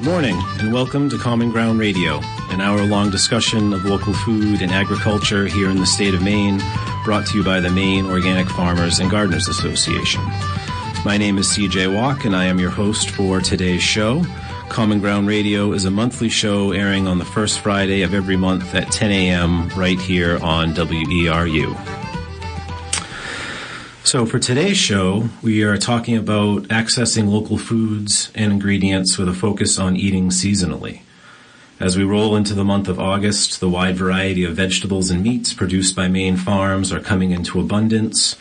Good morning, and welcome to Common Ground Radio, an hour long discussion of local food and agriculture here in the state of Maine, brought to you by the Maine Organic Farmers and Gardeners Association. My name is CJ Walke, and I am your host for today's show. Common Ground Radio is a monthly show airing on the first Friday of every month at 10 a.m. right here on WERU. So, for today's show, we are talking about accessing local foods and ingredients with a focus on eating seasonally. As we roll into the month of August, the wide variety of vegetables and meats produced by Maine farms are coming into abundance.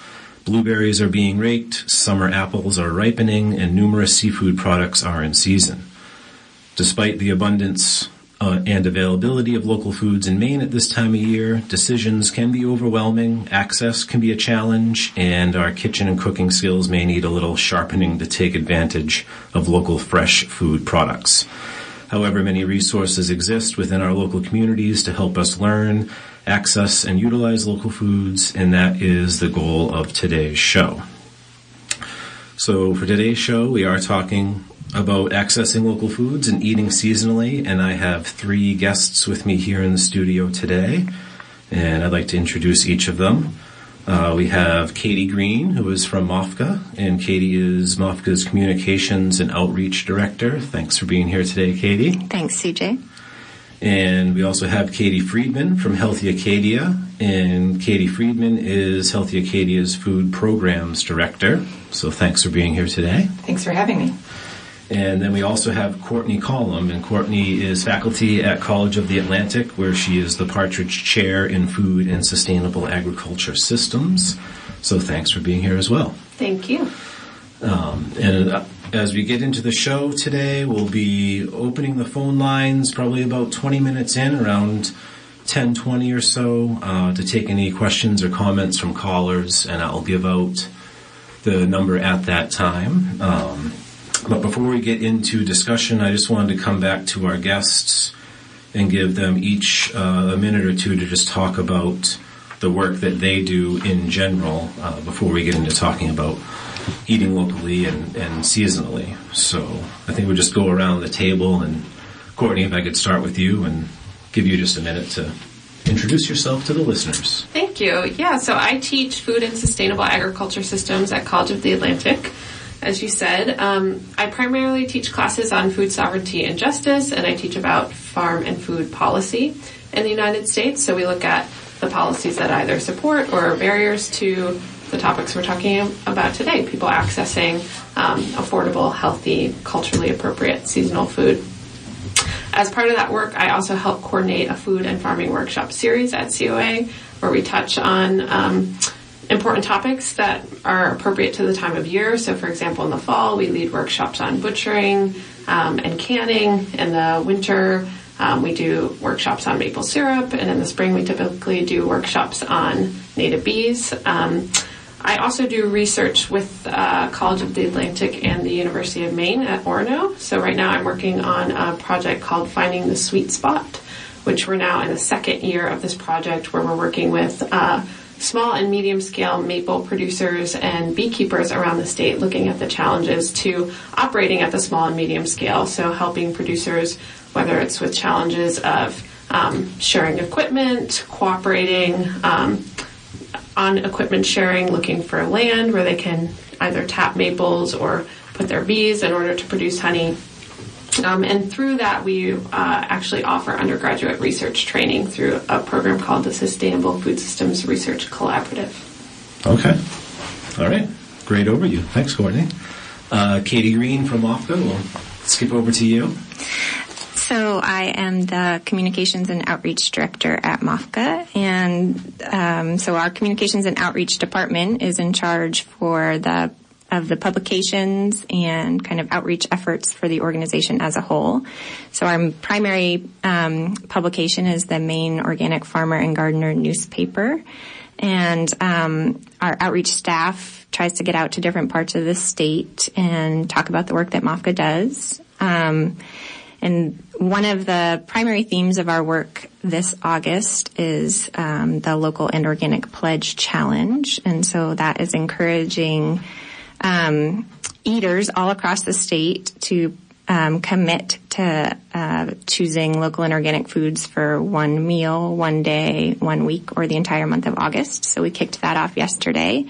Blueberries are being raked, summer apples are ripening, and numerous seafood products are in season. Despite the abundance uh, and availability of local foods in Maine at this time of year, decisions can be overwhelming, access can be a challenge, and our kitchen and cooking skills may need a little sharpening to take advantage of local fresh food products. However, many resources exist within our local communities to help us learn, access, and utilize local foods, and that is the goal of today's show. So, for today's show, we are talking about accessing local foods and eating seasonally, and I have three guests with me here in the studio today, and I'd like to introduce each of them. Uh, we have Katy Green, who is from MOFGA, and Katie is MOFGA's Communications and Outreach Director. Thanks for being here today, Katie. Thanks, CJ. And we also have Katie Freedman from Healthy Acadia, and Katie Freedman is Healthy Acadia's Food Programs Director. So thanks for being here today. Thanks for having me. And then we also have Kourtney Collum, and Kourtney is faculty at College of the Atlantic, where she is the Partridge Chair in Food and Sustainable Agriculture Systems. So thanks for being here as well. Thank you. Um, and uh, as we get into the show today, we'll be opening the phone lines probably about 20 minutes in, around 10:20 or so, uh, to take any questions or comments from callers, and I'll give out the number at that time. Um, but before we get into discussion, I just wanted to come back to our guests and give them each uh, a minute or two to just talk about the work that they do in general uh, before we get into talking about eating locally and, and seasonally. So I think we'll just go around the table and Kourtney, if I could start with you and give you just a minute to introduce yourself to the listeners. Thank you. Yeah, so I teach food and sustainable agriculture systems at College of the Atlantic as you said. Um, I primarily teach classes on food sovereignty and justice, and I teach about farm and food policy in the United States. So we look at the policies that either support or are barriers to the topics we're talking about today people accessing um, affordable, healthy, culturally appropriate seasonal food. As part of that work, I also help coordinate a food and farming workshop series at COA where we touch on um, important topics that are appropriate to the time of year. So, for example, in the fall, we lead workshops on butchering um, and canning. In the winter, um, we do workshops on maple syrup, and in the spring, we typically do workshops on native bees. Um, I also do research with uh, College of the Atlantic and the University of Maine at Orono. So right now I'm working on a project called Finding the Sweet Spot, which we're now in the second year of this project where we're working with uh, small and medium scale maple producers and beekeepers around the state looking at the challenges to operating at the small and medium scale. So helping producers, whether it's with challenges of um, sharing equipment, cooperating, um, on equipment sharing, looking for land where they can either tap maples or put their bees in order to produce honey um, and through that, we uh, actually offer undergraduate research training through a program called the Sustainable Food Systems Research Collaborative. Okay. All right. Great overview. Thanks, Kourtney. Uh, Katy Green from MOFGA, we'll skip over to you. So I am the Communications and Outreach Director at MOFGA, and um, so our Communications and Outreach Department is in charge for the of the publications and kind of outreach efforts for the organization as a whole. So our primary um, publication is the Maine Organic Farmer and Gardener newspaper, and um, our outreach staff tries to get out to different parts of the state and talk about the work that MOFGA does. Um, and one of the primary themes of our work this August is um, the local and organic pledge challenge, and so that is encouraging um, eaters all across the state to um, commit to uh, choosing local and organic foods for one meal, one day, one week, or the entire month of August. So we kicked that off yesterday.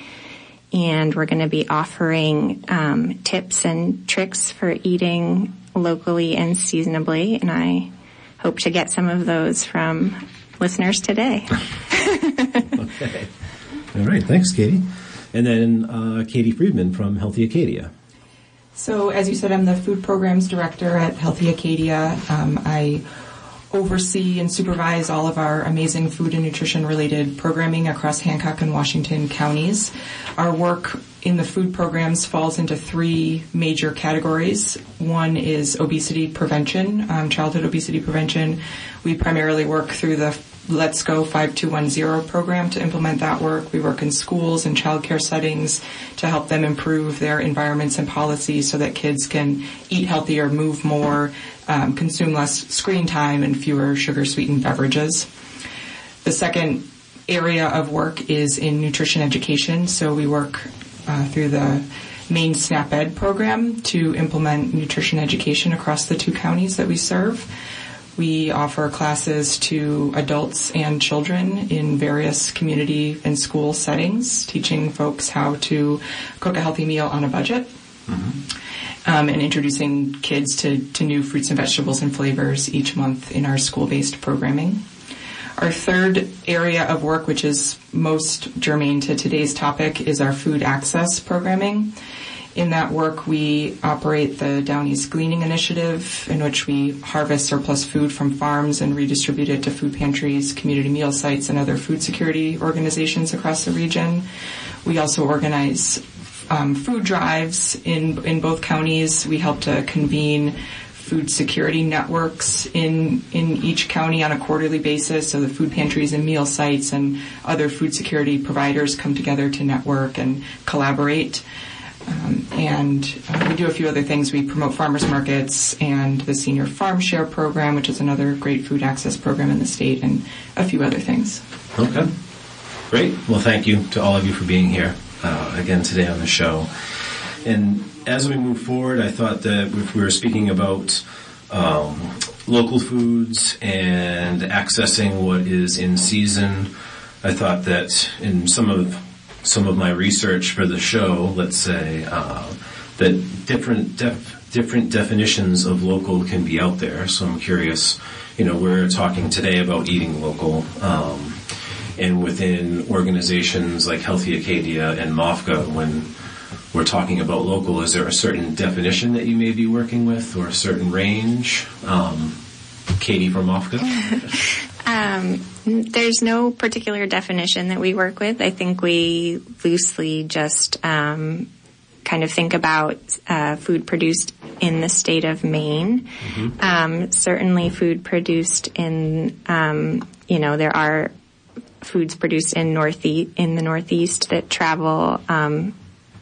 And we're going to be offering um, tips and tricks for eating locally and seasonably. And I hope to get some of those from listeners today. okay. All right. Thanks, Katie. And then uh, Katie Freedman from Healthy Acadia. So, as you said, I'm the food programs director at Healthy Acadia. Um, I oversee and supervise all of our amazing food and nutrition related programming across Hancock and Washington counties. Our work in the food programs falls into three major categories. One is obesity prevention, um, childhood obesity prevention. We primarily work through the Let's Go 5210 program to implement that work. We work in schools and childcare settings to help them improve their environments and policies so that kids can eat healthier, move more, um, consume less screen time, and fewer sugar sweetened beverages. The second area of work is in nutrition education. So we work uh, through the Maine SNAP Ed program to implement nutrition education across the two counties that we serve. We offer classes to adults and children in various community and school settings, teaching folks how to cook a healthy meal on a budget. Mm-hmm. Um, and introducing kids to, to new fruits and vegetables and flavors each month in our school-based programming. Our third area of work, which is most germane to today's topic, is our food access programming. In that work, we operate the Down East Gleaning Initiative, in which we harvest surplus food from farms and redistribute it to food pantries, community meal sites, and other food security organizations across the region. We also organize um, food drives in in both counties. We help to convene food security networks in in each county on a quarterly basis. So the food pantries and meal sites and other food security providers come together to network and collaborate. Um, and uh, we do a few other things. We promote farmers markets and the Senior Farm Share program, which is another great food access program in the state, and a few other things. Okay. Great. Well, thank you to all of you for being here uh, again today on the show. And as we move forward, I thought that if we were speaking about um, local foods and accessing what is in season, I thought that in some of some of my research for the show, let's say, uh, that different def- different definitions of local can be out there. So I'm curious. You know, we're talking today about eating local, um, and within organizations like Healthy Acadia and MOFGA, when we're talking about local, is there a certain definition that you may be working with, or a certain range? Um, Katie from MOFGA. Um, there's no particular definition that we work with. I think we loosely just um, kind of think about uh, food produced in the state of Maine. Mm-hmm. Um, certainly, food produced in um, you know there are foods produced in northeast in the northeast that travel um,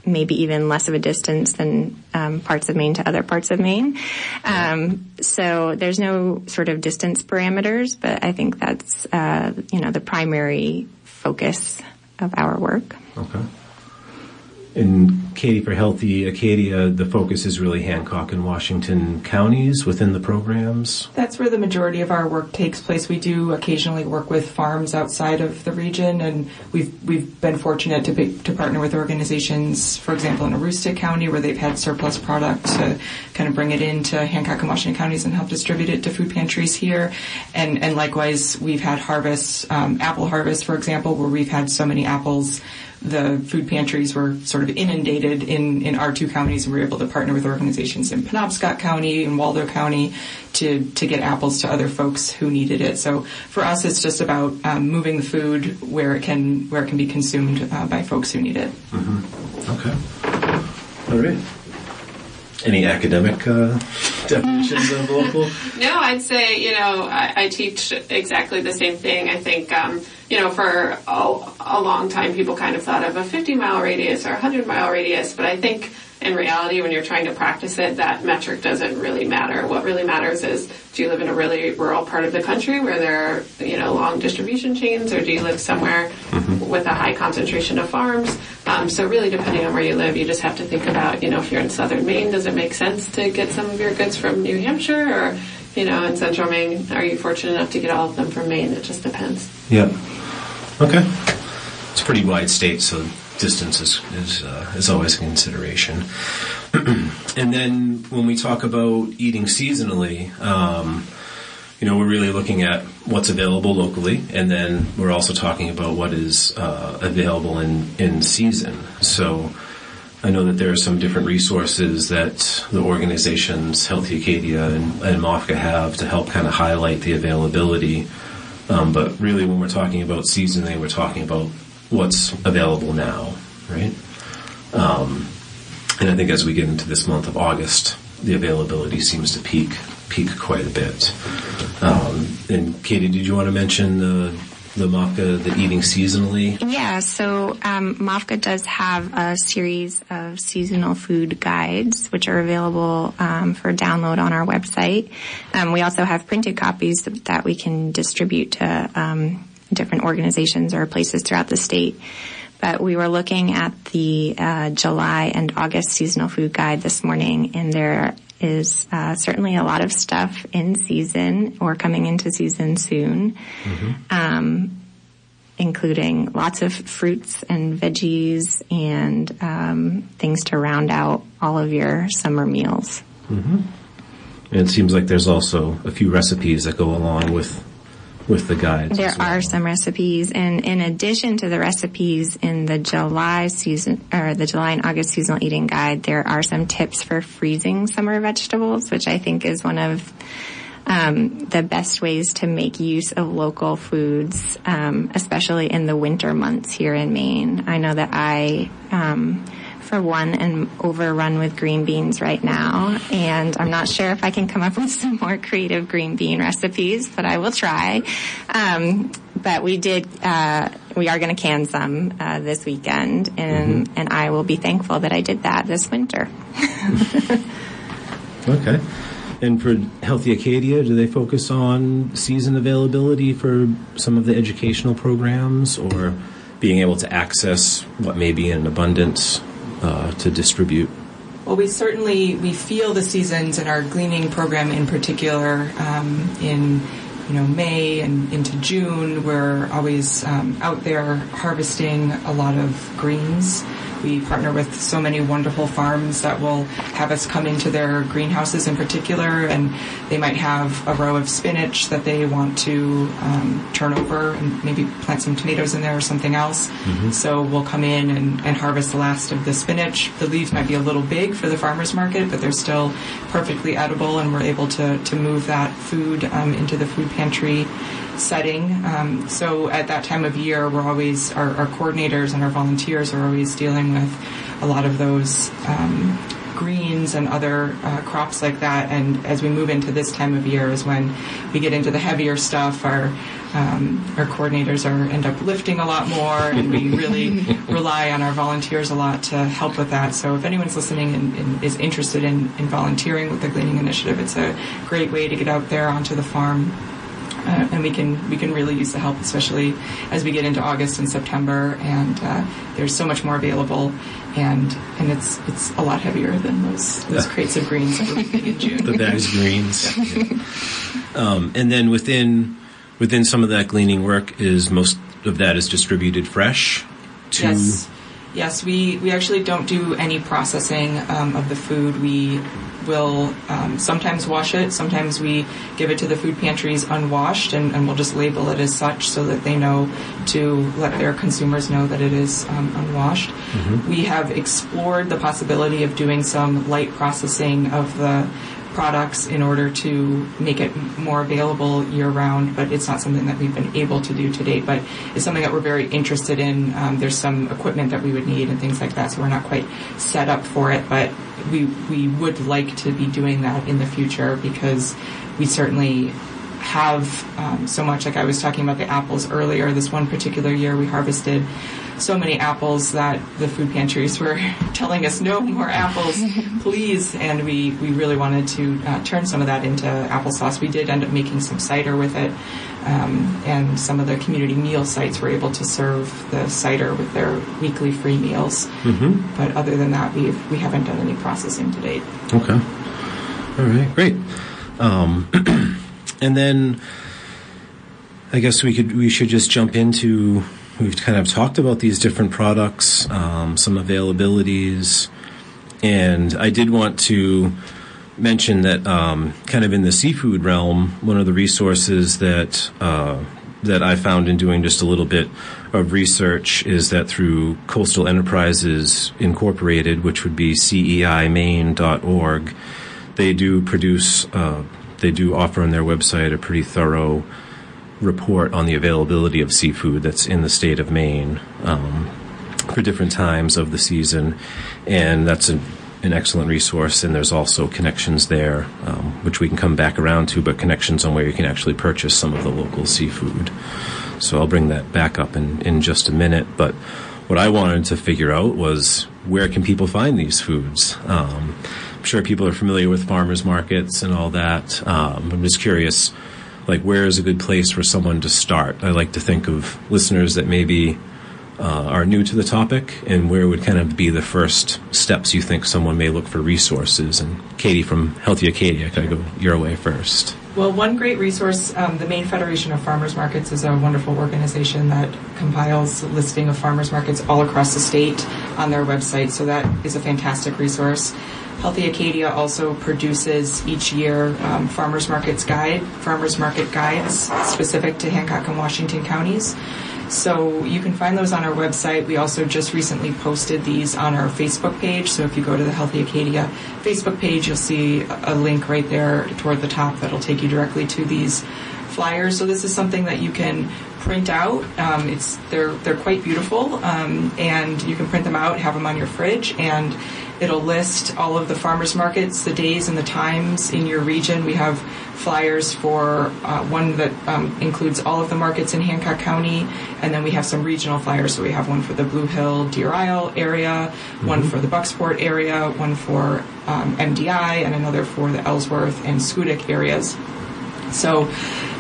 maybe even less of a distance than um, parts of Maine to other parts of Maine. Um, so there's no sort of distance parameters, but I think that's uh, you know the primary focus of our work. Okay. In Katie for Healthy Acadia, the focus is really Hancock and Washington counties within the programs. That's where the majority of our work takes place. We do occasionally work with farms outside of the region, and we've we've been fortunate to be, to partner with organizations, for example, in Aroostook County, where they've had surplus product to kind of bring it into Hancock and Washington counties and help distribute it to food pantries here. And and likewise, we've had harvests, um, apple harvest, for example, where we've had so many apples the food pantries were sort of inundated in, in our two counties and we were able to partner with organizations in Penobscot County and Waldo County to, to get apples to other folks who needed it. So for us, it's just about um, moving the food where it can, where it can be consumed uh, by folks who need it. Mm-hmm. Okay. All right. Any academic uh, definitions of local? No, I'd say, you know, I, I, teach exactly the same thing. I think, um, you know, for a, a, long time, people kind of thought of a 50 mile radius or a 100 mile radius, but I think in reality, when you're trying to practice it, that metric doesn't really matter. What really matters is do you live in a really rural part of the country where there are, you know, long distribution chains, or do you live somewhere mm-hmm. with a high concentration of farms? Um, so really, depending on where you live, you just have to think about, you know, if you're in southern Maine, does it make sense to get some of your goods from New Hampshire, or you know, in central Maine, are you fortunate enough to get all of them from Maine? It just depends. Yeah. Okay. It's a pretty wide state, so distance is is, uh, is always a consideration. and then when we talk about eating seasonally, um, you know, we're really looking at what's available locally, and then we're also talking about what is uh, available in in season. So. I know that there are some different resources that the organizations, Healthy Acadia and, and MOFGA have to help kind of highlight the availability. Um, but really, when we're talking about seasonally, we're talking about what's available now, right? Um, and I think as we get into this month of August, the availability seems to peak peak quite a bit. Um, and Katie, did you want to mention the the MOFGA, the eating seasonally? Yeah, so um, MOFGA does have a series of seasonal food guides, which are available um, for download on our website. Um, we also have printed copies that we can distribute to um, different organizations or places throughout the state. But we were looking at the uh, July and August seasonal food guide this morning, and there is uh, certainly a lot of stuff in season or coming into season soon, mm-hmm. um, including lots of fruits and veggies and um, things to round out all of your summer meals. Mm-hmm. And it seems like there's also a few recipes that go along with with the guides. There well. are some recipes, and in addition to the recipes in the July season or the July and August seasonal eating guide, there are some tips for freezing summer vegetables, which I think is one of um, the best ways to make use of local foods, um, especially in the winter months here in Maine. I know that I um, for one and overrun with green beans right now. And I'm not sure if I can come up with some more creative green bean recipes, but I will try. Um, but we did, uh, we are going to can some uh, this weekend, and mm-hmm. and I will be thankful that I did that this winter. okay. And for Healthy Acadia, do they focus on season availability for some of the educational programs or being able to access what may be in abundance uh, to distribute? Well, we certainly we feel the seasons in our gleaning program in particular um, in you know May and into June. We're always um, out there harvesting a lot of greens we partner with so many wonderful farms that will have us come into their greenhouses in particular, and they might have a row of spinach that they want to um, turn over and maybe plant some tomatoes in there or something else. Mm-hmm. So we'll come in and, and harvest the last of the spinach. The leaves might be a little big for the farmer's market, but they're still perfectly edible, and we're able to, to move that food um, into the food pantry setting. Um, so at that time of year, we're always our, our, coordinators and our volunteers are always dealing with a lot of those um, greens and other uh, crops like that. And as we move into this time of year, is when we get into the heavier stuff. Our um, our coordinators are end up lifting a lot more, and we really rely on our volunteers a lot to help with that. So if anyone's listening and, and is interested in, in volunteering with the Gleaning Initiative, it's a great way to get out there onto the farm uh, and we can we can really use the help, especially as we get into August and September, and uh, there's so much more available, and and it's it's a lot heavier than those those crates of greens that we're in June. the bags of greens, yeah. um, and then within within some of that gleaning work is most of that is distributed fresh to. Yes. Yes, we, we actually don't do any processing um, of the food. We will um, sometimes wash it. Sometimes we give it to the food pantries unwashed, and, and, we'll just label it as such so that they know to let their consumers know that it is um, unwashed. Mm-hmm. We have explored the possibility of doing some light processing of the products in order to make it more available year round, but it's not something that we've been able to do to date. But it's something that we're very interested in. Um, there's some equipment that we would need and things like that, so we're not quite set up for it. But we we would like to be doing that in the future because we certainly have um, so much. Like I was talking about the apples earlier. This one particular year, we harvested so many apples that the food pantries were telling us no more apples, please. And we, we really wanted to uh, turn some of that into applesauce. We did end up making some cider with it. Um, and some of the community meal sites were able to serve the cider with their weekly free meals. Mm-hmm. But other than that, we we haven't done any processing to date. Okay. All right. Great. Um, and then I guess we could we should just jump into we've kind of talked about these different products, um, some availabilities, and I did want to mention that um, kind of in the seafood realm, one of the resources that uh, that I found in doing just a little bit of research is that through Coastal Enterprises Incorporated, which would be CEIMaine.org, they do produce, uh, they do offer on their website a pretty thorough report on the availability of seafood that's in the state of Maine um, for different times of the season, and that's a, an excellent resource. And there's also connections there, um, which we can come back around to, but connections on where you can actually purchase some of the local seafood. So I'll bring that back up in, in just a minute. But what I wanted to figure out was where can people find these foods? Um, sure people are familiar with farmers markets and all that. Um, I'm just curious like where is a good place for someone to start? I like to think of listeners that maybe uh, are new to the topic, and where would kind of be the first steps you think someone may look for resources? And Katie from Healthy Acadia, can I go your way first? Well, one great resource, um, the Maine Federation of Farmers Markets is a wonderful organization that compiles a listing of farmers markets all across the state on their website. So that is a fantastic resource. Healthy Acadia also produces each year um, farmers markets guide, farmers market guides specific to Hancock and Washington counties. So you can find those on our website. We also just recently posted these on our Facebook page. So if you go to the Healthy Acadia Facebook page, you'll see a link right there toward the top that'll take you directly to these flyers. So this is something that you can print out. Um, it's they're they're quite beautiful, um, and you can print them out, have them on your fridge, and it'll list all of the farmers markets, the days and the times in your region. We have flyers for uh, one that um, includes all of the markets in Hancock County, and then we have some regional flyers. So we have one for the Blue Hill, Deer Isle area, mm-hmm. one for the Bucksport area, one for um, MDI, and another for the Ellsworth and Schoodic areas. So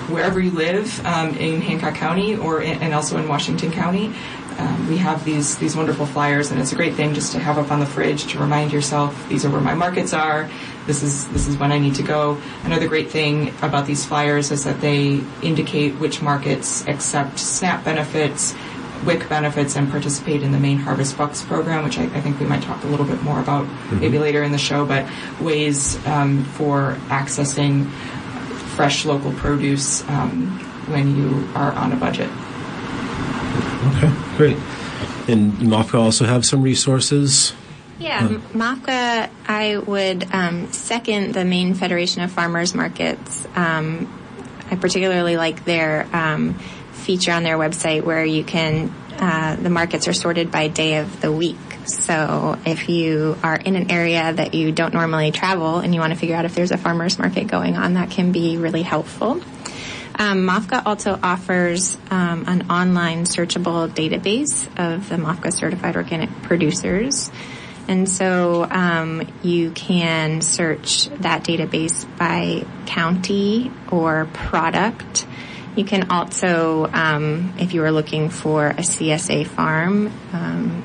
wherever you live um, in Hancock County or in, and also in Washington County, um, we have these these wonderful flyers, and it's a great thing just to have up on the fridge to remind yourself these are where my markets are. This is this is when I need to go. Another great thing about these flyers is that they indicate which markets accept SNAP benefits, WIC benefits, and participate in the Maine Harvest Bucks program, which I, I think we might talk a little bit more about mm-hmm. maybe later in the show. But ways um, for accessing fresh local produce um, when you are on a budget. Okay, great. And MOFGA also have some resources? Yeah, uh, MOFGA, I would um, second the Maine Federation of Farmers Markets. Um, I particularly like their um, feature on their website where you can, uh, the markets are sorted by day of the week. So if you are in an area that you don't normally travel and you want to figure out if there's a farmer's market going on, that can be really helpful. Um, MOFGA also offers um, an online searchable database of the MOFGA certified organic producers. And so um, you can search that database by county or product. You can also, um, if you are looking for a CSA farm, um,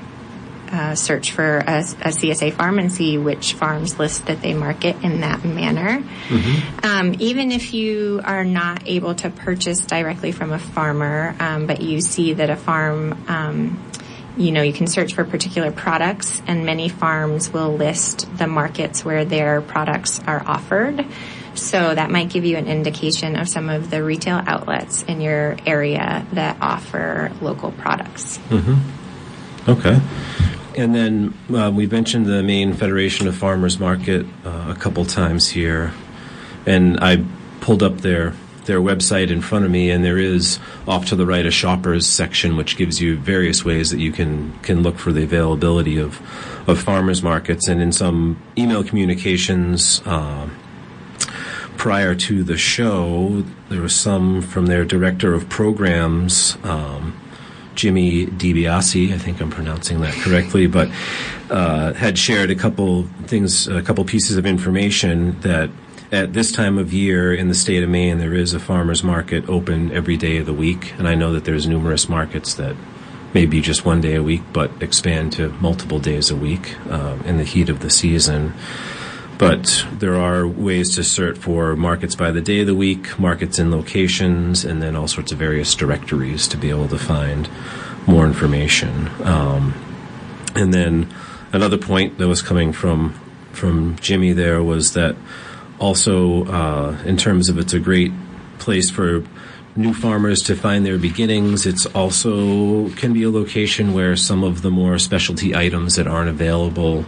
uh, search for a, a, CSA farm and see which farms list that they market in that manner. Mm-hmm. Um, even if you are not able to purchase directly from a farmer, um, but you see that a farm, um, you know, you can search for particular products, and many farms will list the markets where their products are offered. So that might give you an indication of some of the retail outlets in your area that offer local products. Mm-hmm. Okay. And then uh, we mentioned the Maine Federation of Farmers Market uh, a couple times here, and I pulled up their their website in front of me, and there is off to the right a shoppers section, which gives you various ways that you can can look for the availability of of farmers markets. And in some email communications. Uh, prior to the show, there was some from their director of programs, um, Jimmy DeBiasi, I think I'm pronouncing that correctly, but uh, had shared a couple things, a couple pieces of information that at this time of year in the state of Maine, there is a farmer's market open every day of the week. And I know that there's numerous markets that maybe just one day a week, but expand to multiple days a week um, in the heat of the season. But there are ways to search for markets by the day of the week, markets in locations, and then all sorts of various directories to be able to find more information. Um, and then another point that was coming from from Jimmy there was that also uh, in terms of it's a great place for new farmers to find their beginnings. It's also can be a location where some of the more specialty items that aren't available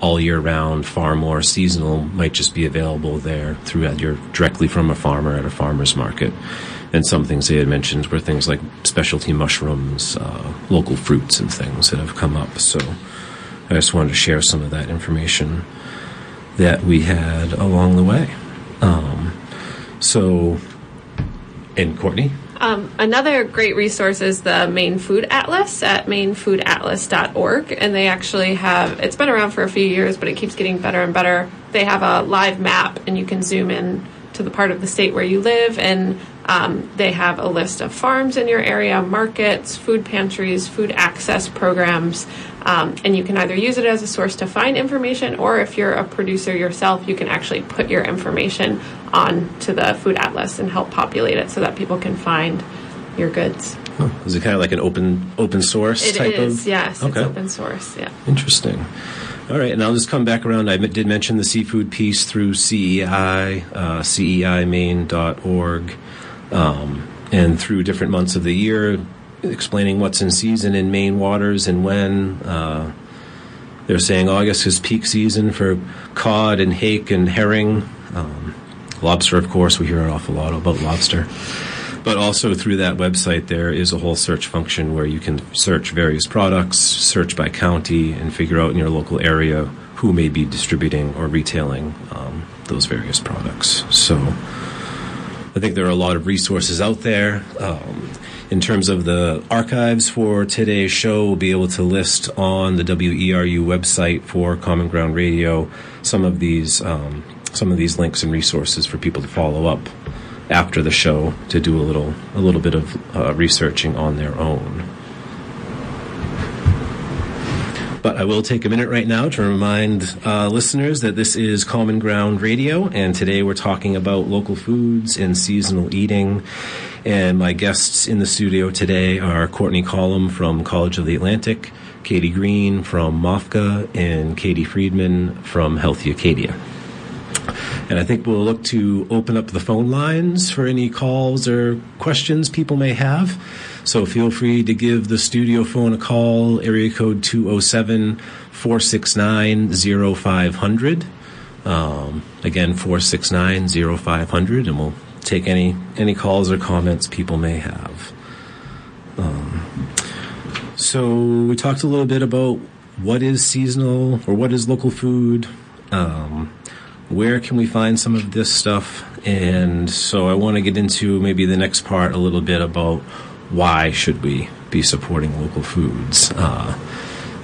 all year round, far more seasonal, might just be available there through you're directly from a farmer at a farmer's market. And some things they had mentioned were things like specialty mushrooms, uh, local fruits, and things that have come up. So I just wanted to share some of that information that we had along the way. Um, so, and Kourtney? Um, another great resource is the Maine Food Atlas at mainefoodatlas.org. And they actually have, it's been around for a few years, but it keeps getting better and better. They have a live map, and you can zoom in to the part of the state where you live. And um, they have a list of farms in your area, markets, food pantries, food access programs. Um, and you can either use it as a source to find information, or if you're a producer yourself, you can actually put your information on to the food atlas and help populate it so that people can find your goods. Oh, is it kind of like an open open source It type is, of? yes. Okay. It's open source, yeah. Interesting. All right, and I'll just come back around. I did mention the seafood piece through CEI, uh, CEIMaine.org, um, and through different months of the year, explaining what's in season in Maine waters and when. Uh, they're saying August is peak season for cod and hake and herring. Um, lobster, of course, we hear an awful lot about lobster. But also through that website, there is a whole search function where you can search various products, search by county, and figure out in your local area who may be distributing or retailing um, those various products. So I think there are a lot of resources out there. Um, in terms of the archives for today's show, we'll be able to list on the WERU website for Common Ground Radio some of these um, some of these links and resources for people to follow up after the show to do a little a little bit of uh, researching on their own. But I will take a minute right now to remind uh, listeners that this is Common Ground Radio, and today we're talking about local foods and seasonal eating. And my guests in the studio today are Kourtney Collum from College of the Atlantic, Katy Green from MOFGA, and Katie Freedman from Healthy Acadia. And I think we'll look to open up the phone lines for any calls or questions people may have. So feel free to give the studio phone a call, area code 207 469 0500. Um, again, 469 0500, and we'll take any, any calls or comments people may have. Um, so we talked a little bit about what is seasonal or what is local food. Um, where can we find some of this stuff? And so I want to get into maybe the next part a little bit about why should we be supporting local foods. Uh,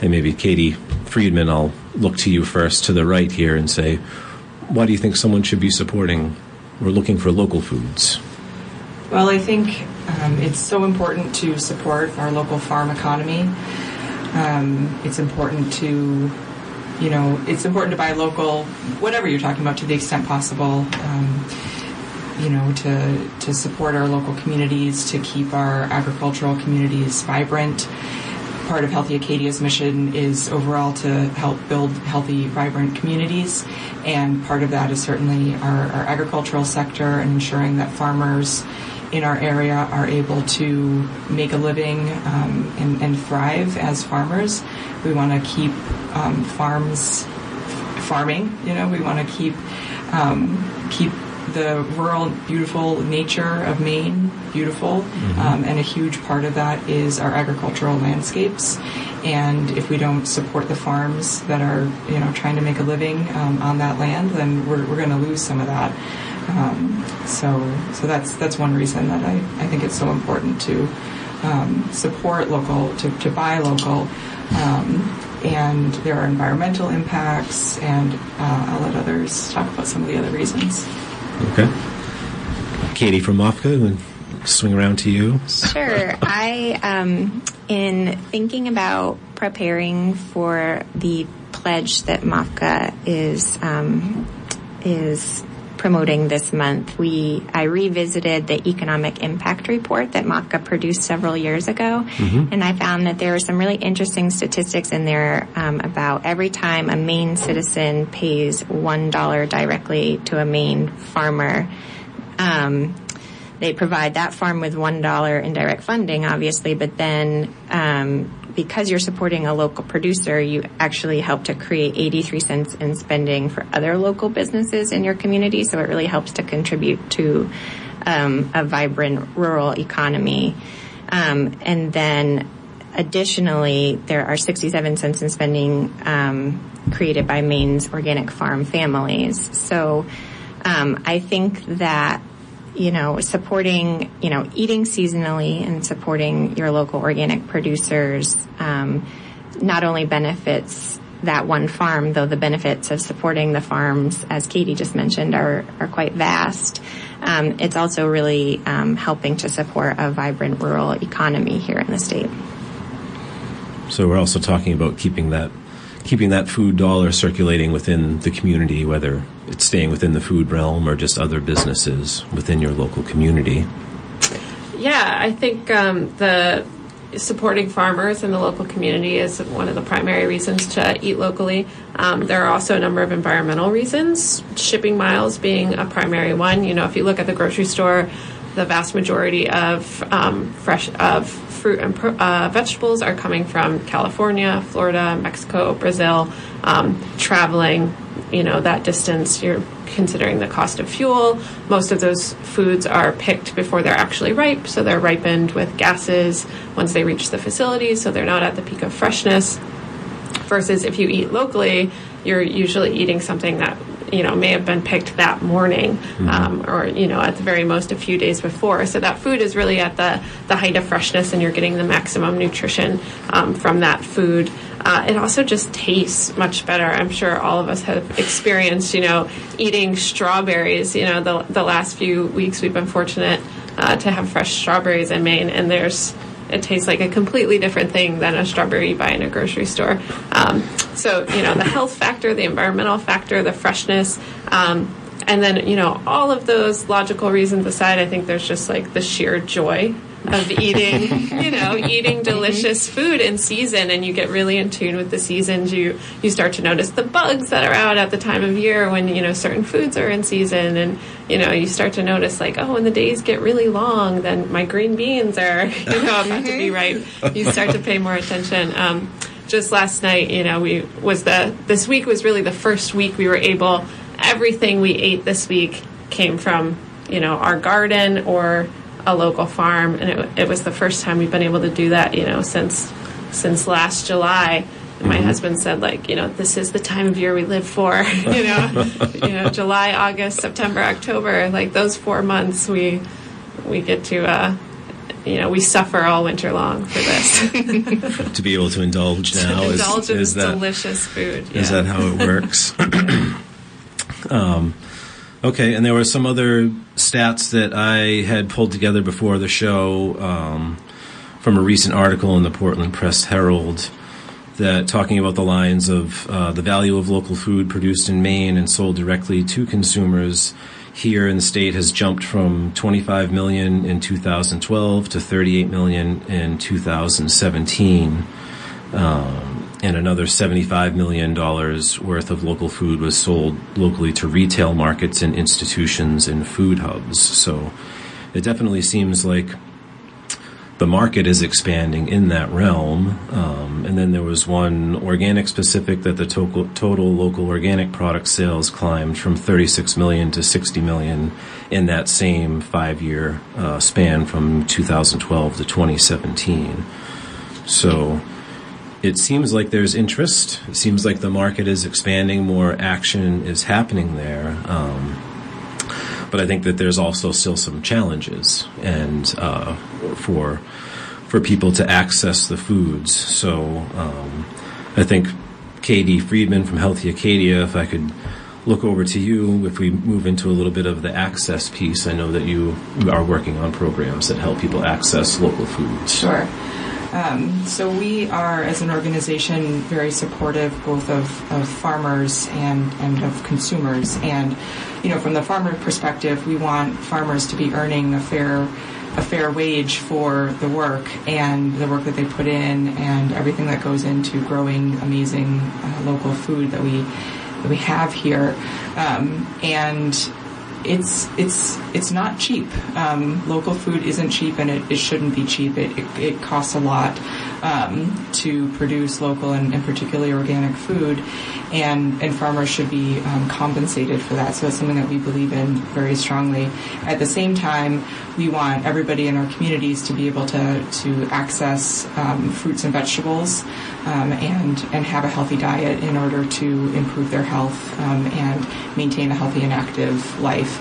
and maybe Katie Freedman, I'll look to you first to the right here and say, why do you think someone should be supporting or looking for local foods? Well, I think um, it's so important to support our local farm economy. Um, it's important to, you know, it's important to buy local, whatever you're talking about, to the extent possible. Um, you know, to to support our local communities, to keep our agricultural communities vibrant. Part of Healthy Acadia's mission is overall to help build healthy, vibrant communities, and part of that is certainly our, our agricultural sector and ensuring that farmers in our area are able to make a living um, and, and thrive as farmers. We want to keep um, farms farming. You know, we want to keep um, keep the rural, beautiful nature of Maine beautiful, um, and a huge part of that is our agricultural landscapes. And if we don't support the farms that are, you know, trying to make a living um, on that land, then we're, we're going to lose some of that. Um, so, so that's that's one reason that I, I think it's so important to um, support local, to, to buy local. Um, and there are environmental impacts, and uh, I'll let others talk about some of the other reasons. Okay. Katie from MOFGA, and swing around to you. Sure. I, um, in thinking about preparing for the pledge that MOFGA is um, is promoting this month, we I revisited the economic impact report that MOFGA produced several years ago, and I found that there were some really interesting statistics in there um, about every time a Maine citizen pays one dollar directly to a Maine farmer. Um, they provide that farm with one dollar in direct funding, obviously, but then um, because you're supporting a local producer, you actually help to create 83 cents in spending for other local businesses in your community. So it really helps to contribute to um, a vibrant rural economy. Um, and then additionally, there are 67 cents in spending um, created by Maine's organic farm families. So um, I think that you know, supporting, you know, eating seasonally and supporting your local organic producers um, not only benefits that one farm, though the benefits of supporting the farms, as Katie just mentioned, are, are quite vast. Um, it's also really um, helping to support a vibrant rural economy here in the state. So we're also talking about keeping that keeping that food dollar circulating within the community, whether it's staying within the food realm or just other businesses within your local community. Yeah, I think um, the supporting farmers in the local community is one of the primary reasons to eat locally. Um, there are also a number of environmental reasons, shipping miles being a primary one. You know, if you look at the grocery store, the vast majority of um, fresh of fruit and uh, vegetables are coming from California, Florida, Mexico, Brazil. Um, traveling, you know, that distance, you're considering the cost of fuel. Most of those foods are picked before they're actually ripe, so they're ripened with gases once they reach the facility, so they're not at the peak of freshness. Versus if you eat locally, you're usually eating something that you know may have been picked that morning um, or you know at the very most a few days before. So that food is really at the the height of freshness and you're getting the maximum nutrition um, from that food. Uh, it also just tastes much better. I'm sure all of us have experienced you know eating strawberries. You know the, the last few weeks we've been fortunate uh, to have fresh strawberries in maine and there's it tastes like a completely different thing than a strawberry you buy in a grocery store. Um, so, you know, the health factor, the environmental factor, the freshness, um, and then, you know, all of those logical reasons aside, I think there's just like the sheer joy of eating, you know, eating delicious food in season and you get really in tune with the seasons. You you start to notice the bugs that are out at the time of year when, you know, certain foods are in season and, you know, you start to notice like, oh, when the days get really long, then my green beans are, you know, about to be ripe. You start to pay more attention. Um, just last night, you know, we was the this week was really the first week we were able everything we ate this week came from, you know, our garden or a local farm, and it, it was the first time we've been able to do that, you know, since since last July. My husband said, like, you know, this is the time of year we live for, you know, you know, July, August, September, October, like those four months, we we get to, uh, you know, we suffer all winter long for this. To be able to indulge now is, Indulge in is that delicious food. is that how it works? um, okay, and there were some other stats that I had pulled together before the show um, from a recent article in the Portland Press Herald that talking about the lines of uh, the value of local food produced in Maine and sold directly to consumers here in the state has jumped from 25 million in 2012 to 38 million in 2017 um, and another $75 million worth of local food was sold locally to retail markets and institutions and food hubs. So it definitely seems like the market is expanding in that realm. Um, and then there was one organic specific that the total, total local organic product sales climbed from 36 million to 60 million in that same five year uh, span from 2012 to 2017. So it seems like there's interest. It seems like the market is expanding. More action is happening there. Um, but I think that there's also still some challenges and uh, for for people to access the foods. So um, I think Katie Freedman from Healthy Acadia, if I could look over to you if we move into a little bit of the access piece. I know that you are working on programs that help people access local foods. Sure. Um, so we are, as an organization, very supportive both of, of farmers and, and of consumers. And, you know, from the farmer perspective, we want farmers to be earning a fair a fair wage for the work and the work that they put in and everything that goes into growing amazing uh, local food that we that we have here. Um, and it's it's it's not cheap. Um, local food isn't cheap, and it, it shouldn't be cheap. It, it, it costs a lot um, to produce local and, and, particularly organic food, and and farmers should be um, compensated for that. So it's something that we believe in very strongly. At the same time, we want everybody in our communities to be able to to access um, fruits and vegetables um, and and have a healthy diet in order to improve their health um, and maintain a healthy and active life.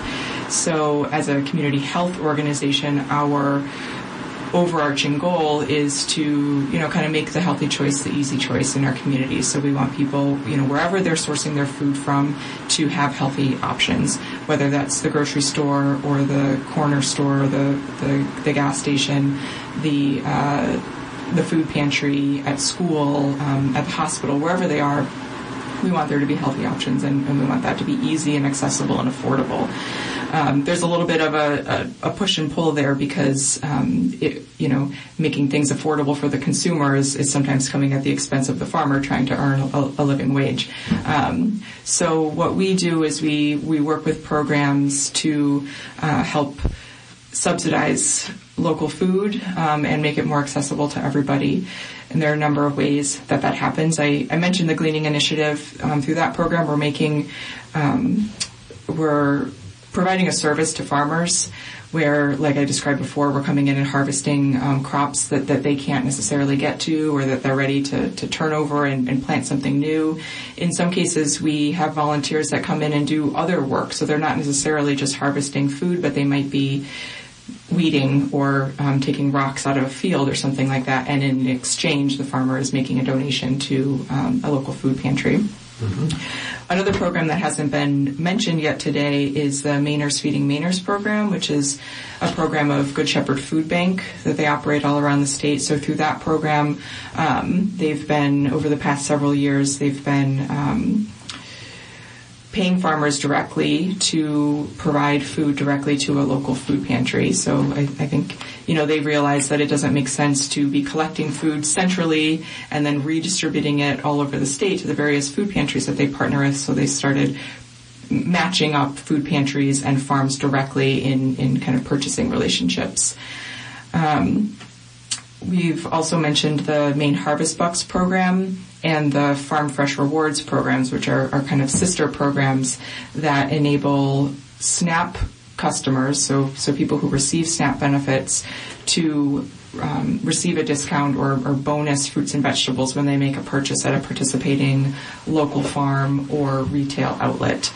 So, as a community health organization, our overarching goal is to, you know, kind of make the healthy choice the easy choice in our community. So we want people, you know, wherever they're sourcing their food from to have healthy options, whether that's the grocery store or the corner store, the, the, the gas station, the, uh, the food pantry, at school, um, at the hospital, wherever they are, we want there to be healthy options and, and we want that to be easy and accessible and affordable. Um, there's a little bit of a, a, a push and pull there because um, it, you know making things affordable for the consumer is, is, sometimes coming at the expense of the farmer trying to earn a, a living wage. Um, so what we do is we we work with programs to uh, help subsidize local food um, and make it more accessible to everybody. And there are a number of ways that that happens. I, I mentioned the Gleaning Initiative. Um, through that program, we're making, um, we're providing a service to farmers where, like I described before, we're coming in and harvesting um, crops that, that they can't necessarily get to or that they're ready to, to turn over and, and, plant something new. In some cases, we have volunteers that come in and do other work. So they're not necessarily just harvesting food, but they might be weeding or um, taking rocks out of a field or something like that. And in exchange, the farmer is making a donation to um, a local food pantry. Mm-hmm. Another program that hasn't been mentioned yet today is the Mainers Feeding Mainers program, which is a program of Good Shepherd Food Bank that they operate all around the state. So through that program, um, they've been over the past several years, they've been um, paying farmers directly to provide food directly to a local food pantry. So I, I, think, you know, they realize that it doesn't make sense to be collecting food centrally and then redistributing it all over the state to the various food pantries that they partner with. So they started matching up food pantries and farms directly in, in kind of purchasing relationships. Um, we've also mentioned the Maine Harvest Bucks program and the Farm Fresh Rewards programs, which are, are kind of sister programs that enable SNAP customers, so so people who receive SNAP benefits, to um, receive a discount or, or, bonus fruits and vegetables when they make a purchase at a participating local farm or retail outlet.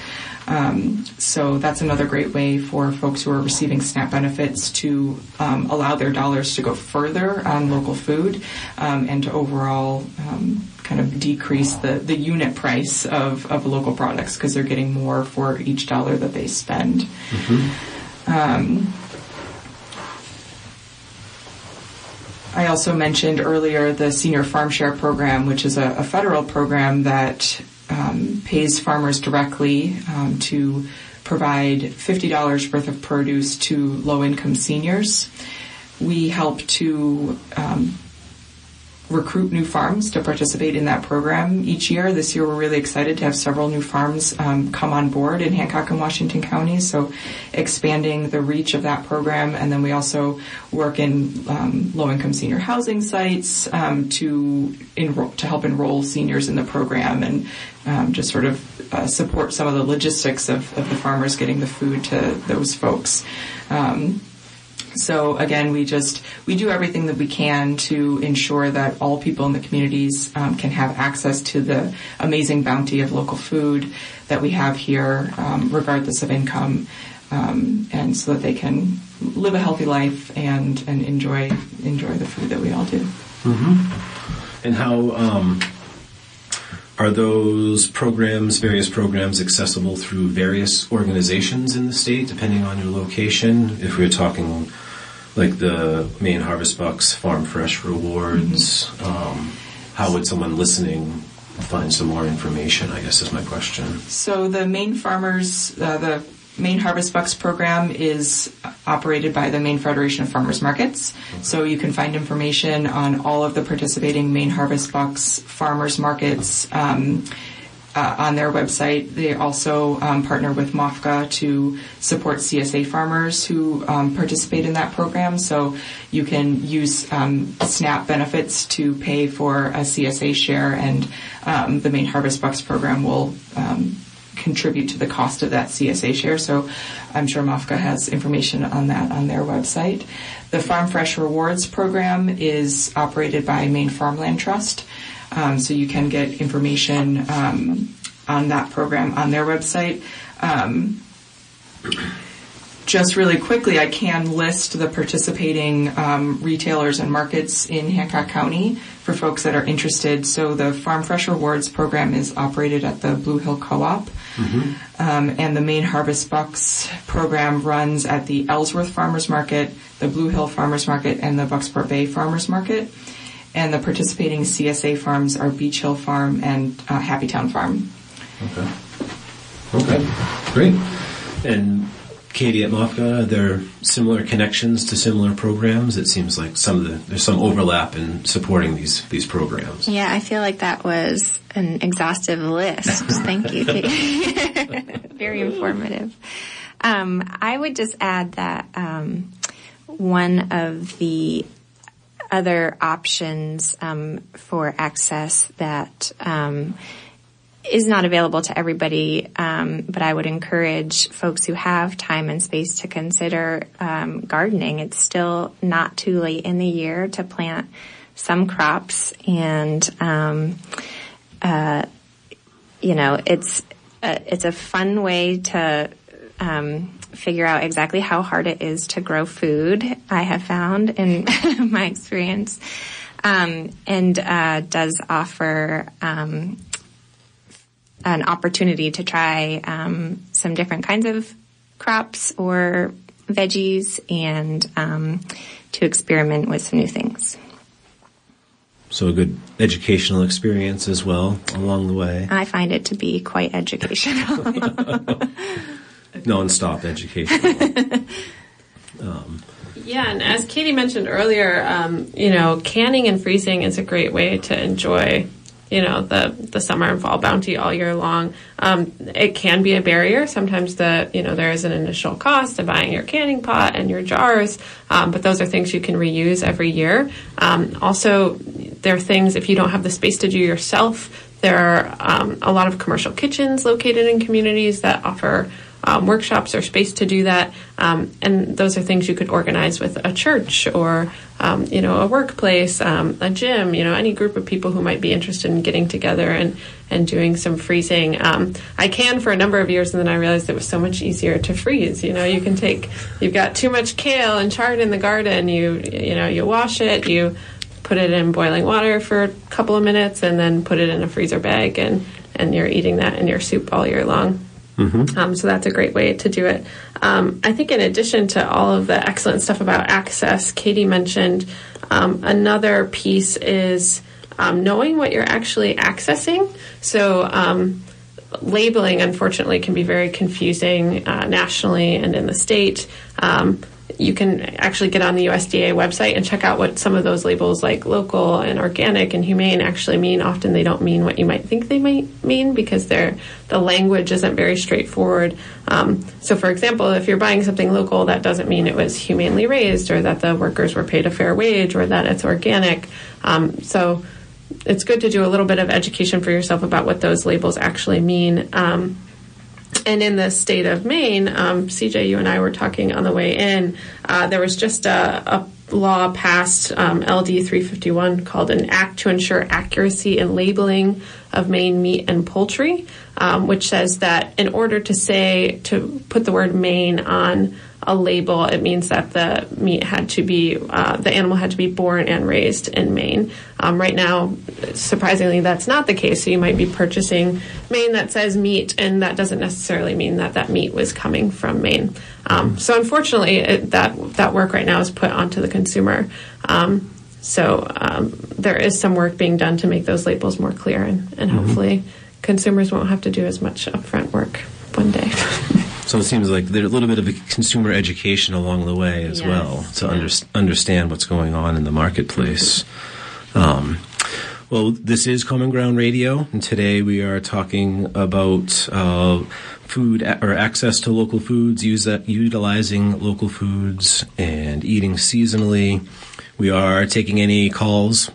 Um, so that's another great way for folks who are receiving SNAP benefits to um, allow their dollars to go further on local food um, and to overall um, kind of decrease the, the unit price of, of local products because they're getting more for each dollar that they spend. Mm-hmm. Um, I also mentioned earlier the Senior Farm Share Program, which is a, a federal program that um, pays farmers directly um, to provide $50 worth of produce to low income seniors. We help to um, recruit new farms to participate in that program each year. This year, we're really excited to have several new farms um, come on board in Hancock and Washington counties. So, expanding the reach of that program, and then we also work in um, low-income senior housing sites um, to enroll, to help enroll seniors in the program and um, just sort of uh, support some of the logistics of, of, the farmers getting the food to those folks. Um, so again, we just we do everything that we can to ensure that all people in the communities um, can have access to the amazing bounty of local food that we have here, um, regardless of income. um, and so that they can live a healthy life and and enjoy enjoy the food that we all do. And how um, are those programs, various programs, accessible through various organizations in the state, depending on your location? If we're talking like the Maine Harvest Bucks Farm Fresh Rewards, um, how would someone listening find some more information? I guess is my question. So the Maine Farmers, uh, the Maine Harvest Bucks program is operated by the Maine Federation of Farmers Markets. So you can find information on all of the participating Maine Harvest Bucks farmers markets um, uh, on their website. They also um, partner with MOFGA to support CSA farmers who um, participate in that program. So you can use um, SNAP benefits to pay for a CSA share, and um, the Maine Harvest Bucks program will um, contribute to the cost of that CSA share. So I'm sure MOFGA has information on that on their website. The Farm Fresh Rewards program is operated by Maine Farmland Trust. Um, so you can get information um, on that program on their website. Um, just really quickly, I can list the participating um, retailers and markets in Hancock County for folks that are interested. So the Farm Fresh Rewards program is operated at the Blue Hill Co-op, um, and the Maine Harvest Bucks program runs at the Ellsworth Farmers Market, the Blue Hill Farmers Market, and the Bucksport Bay Farmers Market. And the participating CSA farms are Beech Hill Farm and uh, Happy Town Farm. Okay. Okay. Great. And Katie at MOFGA, are similar connections to similar programs? It seems like some of the there's some overlap in supporting these these programs. Yeah, I feel like that was an exhaustive list. Thank you. Kate. Very informative. Um, I would just add that um, one of the other options um, for access that um, is not available to everybody, um, but I would encourage folks who have time and space to consider um, gardening. It's still not too late in the year to plant some crops, and um, uh, you know, it's a, it's a fun way to um, figure out exactly how hard it is to grow food. I have found in my experience, um, and uh, does offer um, an opportunity to try um, some different kinds of crops or veggies and um, to experiment with some new things. So a good educational experience as well along the way. I find it to be quite educational. Non-stop education. Yeah, and as Katie mentioned earlier, um, you know, canning and freezing is a great way to enjoy, you know, the the summer and fall bounty all year long. Um, it can be a barrier. Sometimes the you know there is an initial cost to buying your canning pot and your jars, um, but those are things you can reuse every year. Um, also, there are things if you don't have the space to do yourself. There are um, a lot of commercial kitchens located in communities that offer um, workshops or space to do that. Um, and those are things you could organize with a church or, um, you know, a workplace, um, a gym, you know, any group of people who might be interested in getting together and, and doing some freezing. Um, I can for a number of years and then I realized it was so much easier to freeze. You know, you can take, you've got too much kale and chard in the garden, you, you know, you wash it, you put it in boiling water for a couple of minutes and then put it in a freezer bag and, and you're eating that in your soup all year long. Um, so that's a great way to do it. Um, I think in addition to all of the excellent stuff about access, Katie mentioned um, another piece is um, knowing what you're actually accessing. So um, labeling, unfortunately, can be very confusing uh, nationally and in the state. You can actually get on the USDA website and check out what some of those labels like local and organic and humane actually mean. Often they don't mean what you might think they might mean because they're, the language isn't very straightforward. Um, so, for example, if you're buying something local, that doesn't mean it was humanely raised or that the workers were paid a fair wage or that it's organic. Um, so, it's good to do a little bit of education for yourself about what those labels actually mean. Um, and in the state of Maine, um, CJ, you and I were talking on the way in. Uh, there was just a, a law passed, um, LD 351, called an Act to Ensure Accuracy in Labeling of Maine meat and poultry, um, which says that in order to say to put the word Maine on a label, it means that the meat had to be, uh, the animal had to be born and raised in Maine. Um, right now, surprisingly, that's not the case. So you might be purchasing Maine that says meat, and that doesn't necessarily mean that that meat was coming from Maine. Um, so unfortunately, it, that that work right now is put onto the consumer. Um, so um, there is some work being done to make those labels more clear, and, and mm-hmm. hopefully, consumers won't have to do as much upfront work one day. So it seems like there's a little bit of a consumer education along the way as yes. well to yeah. under, understand what's going on in the marketplace. Um, well, this is Common Ground Radio, and today we are talking about uh, food or access to local foods, use that, utilizing local foods, and eating seasonally. We are taking any calls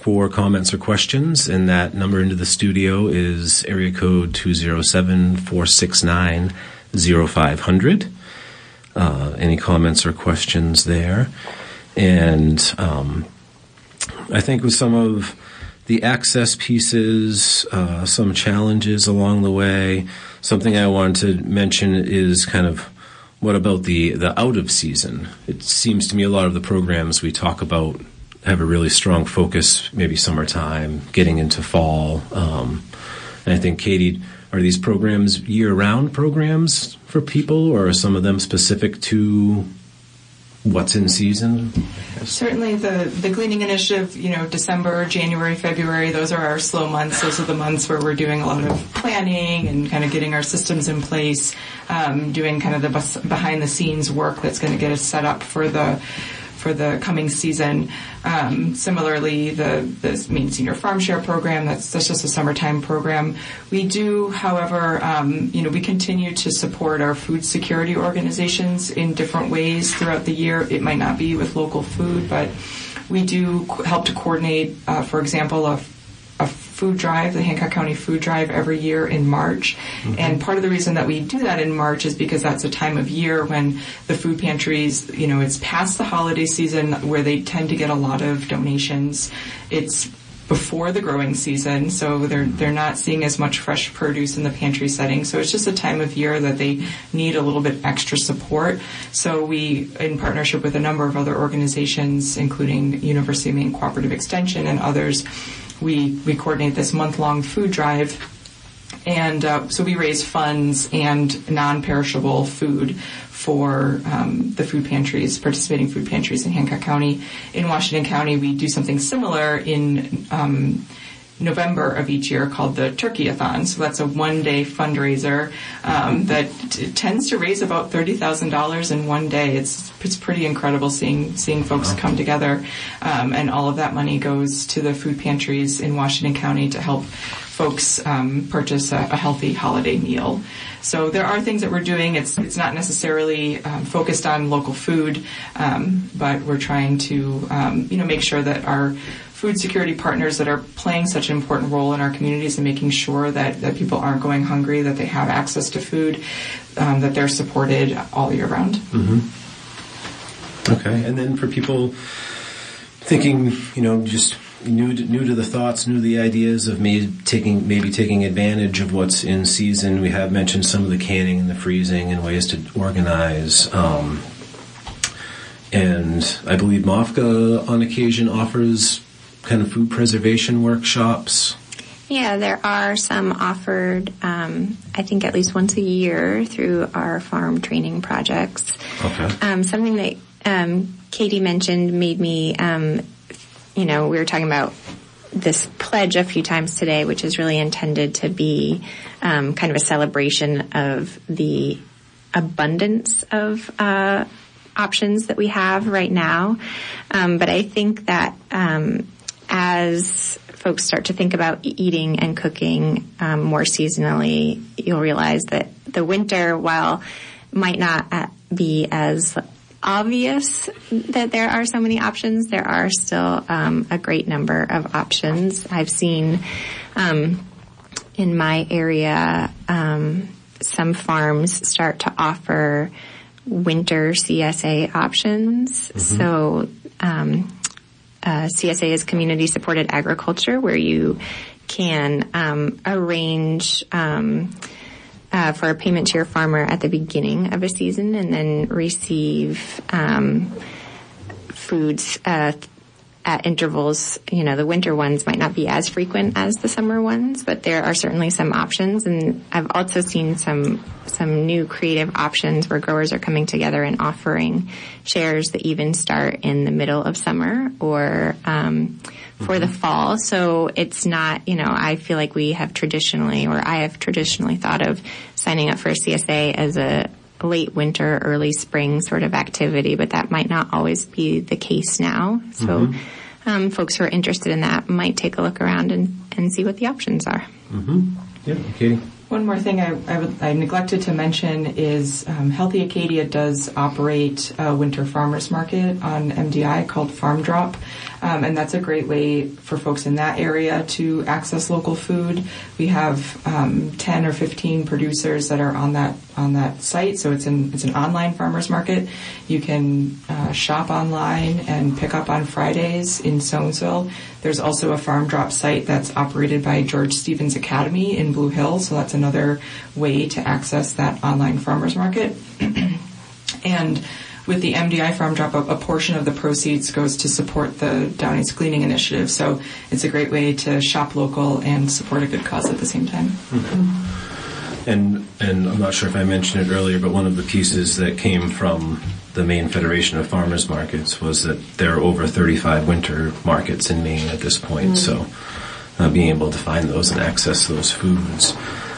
for comments or questions, and that number into the studio is area code 207 469 0500. Uh, any comments or questions there? And um, I think with some of the access pieces, uh, some challenges along the way, something I wanted to mention is kind of what about the, the out of season? It seems to me a lot of the programs we talk about have a really strong focus, maybe summertime, getting into fall. Um, and I think Katie are these programs year-round programs for people, or are some of them specific to what's in season? Certainly, the the gleaning initiative. You know, December, January, February. Those are our slow months. Those are the months where we're doing a lot of planning and kind of getting our systems in place, um, doing kind of the behind the scenes work that's going to get us set up for the for the coming season. Um, similarly, the, the Maine Senior Farm Share program, that's, that's just a summertime program. We do, however, um, you know, we continue to support our food security organizations in different ways throughout the year. It might not be with local food, but we do help to coordinate, uh, for example, a a food drive, the Hancock County food drive every year in March. Mm-hmm. And part of the reason that we do that in March is because that's a time of year when the food pantries, you know, it's past the holiday season where they tend to get a lot of donations. It's before the growing season, so they're they're not seeing as much fresh produce in the pantry setting. So it's just a time of year that they need a little bit extra support. So we, in partnership with a number of other organizations, including University of Maine Cooperative Extension and others, we, we coordinate this month long food drive. And uh, so we raise funds and non perishable food for um, the food pantries, participating food pantries in Hancock County. In Washington County, we do something similar in um, November of each year called the Turkeyathon. So that's a one day fundraiser um, that t- tends to raise about thirty thousand dollars in one day. It's it's pretty incredible seeing seeing folks come together, um, and all of that money goes to the food pantries in Washington County to help folks um, purchase a, a, healthy holiday meal. So there are things that we're doing. It's it's not necessarily um, focused on local food, um, but we're trying to um, you know make sure that our food security partners that are playing such an important role in our communities and making sure that, that people aren't going hungry, that they have access to food, um, that they're supported all year round. Mm-hmm. Okay, and then for people thinking, you know, just new to, new to the thoughts, new to the ideas of maybe taking maybe taking advantage of what's in season. We have mentioned some of the canning and the freezing and ways to organize. Um, and I believe MOFGA on occasion offers kind of food preservation workshops? Yeah, there are some offered, um, I think at least once a year through our farm training projects. Okay. Um, something that um, Katie mentioned made me, um, you know, we were talking about this pledge a few times today, which is really intended to be um, kind of a celebration of the abundance of uh, options that we have right now. Um, but I think that um, as folks start to think about eating and cooking um, more seasonally, you'll realize that the winter, while might not uh, be as obvious that there are so many options, there are still um, a great number of options. I've seen um, in my area um, some farms start to offer winter CSA options. Mm-hmm. So um, uh, CSA is community supported agriculture, where you can um, arrange um, uh, for a payment to your farmer at the beginning of a season and then receive um, foods uh, at intervals. You know, the winter ones might not be as frequent as the summer ones, but there are certainly some options. And I've also seen some some new creative options where growers are coming together and offering shares that even start in the middle of summer or um, for the fall. So it's not, you know, I feel like we have traditionally, or I have traditionally thought of signing up for a CSA as a late winter, early spring sort of activity, but that might not always be the case now. So um, folks who are interested in that might take a look around and, and see what the options are. Yeah, Katie. One more thing I, I, would, I neglected to mention is um, Healthy Acadia does operate a winter farmers market on MDI called Farm Drop, um, and that's a great way for folks in that area to access local food. We have um, ten or fifteen producers that are on that on that site, so it's an it's an online farmers market. You can uh, shop online and pick up on Fridays in Somesville. There's also a farm drop site that's operated by George Stevens Academy in Blue Hill, so that's another way to access that online farmers market. and with the MDI farm drop, a, a, portion of the proceeds goes to support the Down East Gleaning Initiative. So it's a great way to shop local and support a good cause at the same time. Mm-hmm. And and I'm not sure if I mentioned it earlier, but one of the pieces that came from the Maine Federation of Farmers Markets was that there are over 35 winter markets in Maine at this point. Mm. So uh, being able to find those and access those foods.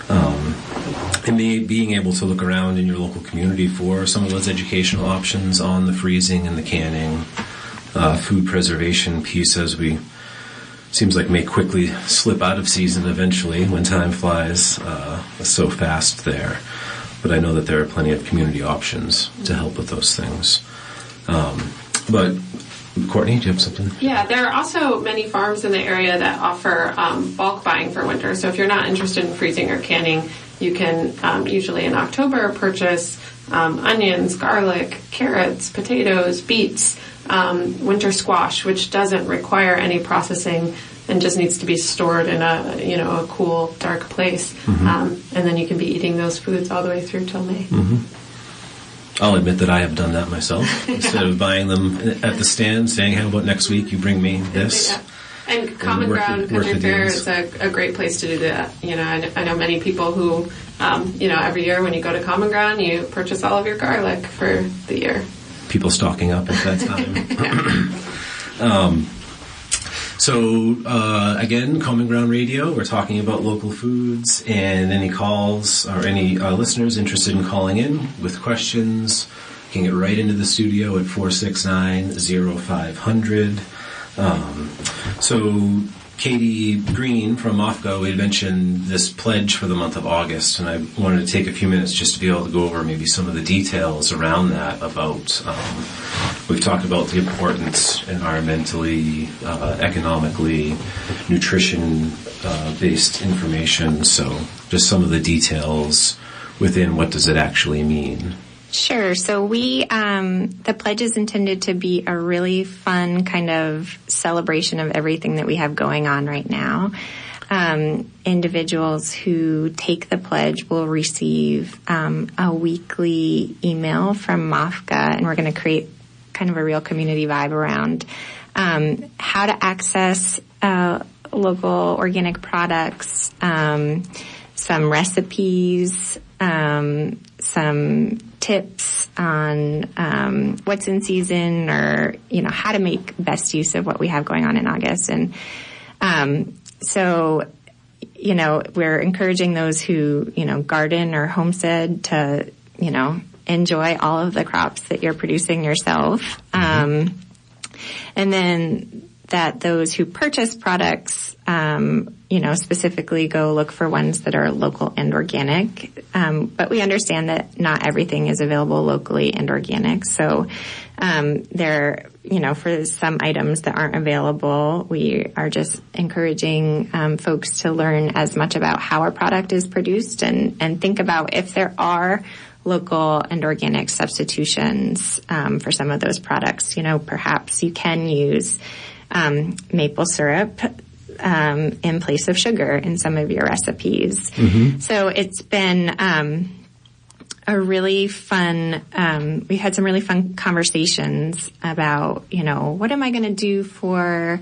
Um, and the, being able to look around in your local community for some of those educational options on the freezing and the canning, uh, food preservation piece as we seems like may quickly slip out of season eventually when time flies uh, so fast there but I know that there are plenty of community options to help with those things. Um, but Kourtney, do you have something? Yeah, there are also many farms in the area that offer um, bulk buying for winter. So if you're not interested in freezing or canning, you can um, usually in October purchase um, onions, garlic, carrots, potatoes, beets, um, winter squash, which doesn't require any processing and just needs to be stored in a you know a cool dark place mm-hmm. um, and then you can be eating those foods all the way through till may mm-hmm. I'll admit that i have done that myself instead of buying them at the stand saying how about next week you bring me this yeah. And Common and Ground Country Fair is a, a, great place to do that. You know, I, I know many people who, um, you know, every year when you go to Common Ground, you purchase all of your garlic for the year. People stocking up at that time. um, so uh, again, Common Ground Radio. We're talking about local foods, and any calls or any uh, listeners interested in calling in with questions can get right into the studio at 469-0500. Um, so Katy Green from we had mentioned this pledge for the month of August, and I wanted to take a few minutes just to be able to go over maybe some of the details around that. About um, we've talked about the importance environmentally, uh, economically, nutrition-based uh, information. So, just some of the details within what does it actually mean. Sure. So we, um, the pledge is intended to be a really fun kind of celebration of everything that we have going on right now. Um, individuals who take the pledge will receive um, a weekly email from MOFGA, and we're going to create kind of a real community vibe around um, how to access uh, local organic products, um, some recipes, um, some tips on um, what's in season or you know how to make best use of what we have going on in August and um, so you know we're encouraging those who you know garden or homestead to you know enjoy all of the crops that you're producing yourself mm-hmm. um, and then that those who purchase products um, you know, specifically go look for ones that are local and organic. Um, but we understand that not everything is available locally and organic. So, um, there, you know, for some items that aren't available, we are just encouraging um, folks to learn as much about how our product is produced and and think about if there are local and organic substitutions um, for some of those products. You know, perhaps you can use um, maple syrup um, in place of sugar in some of your recipes. So it's been um, a really fun. Um, we had some really fun conversations about, you know, what am I going to do for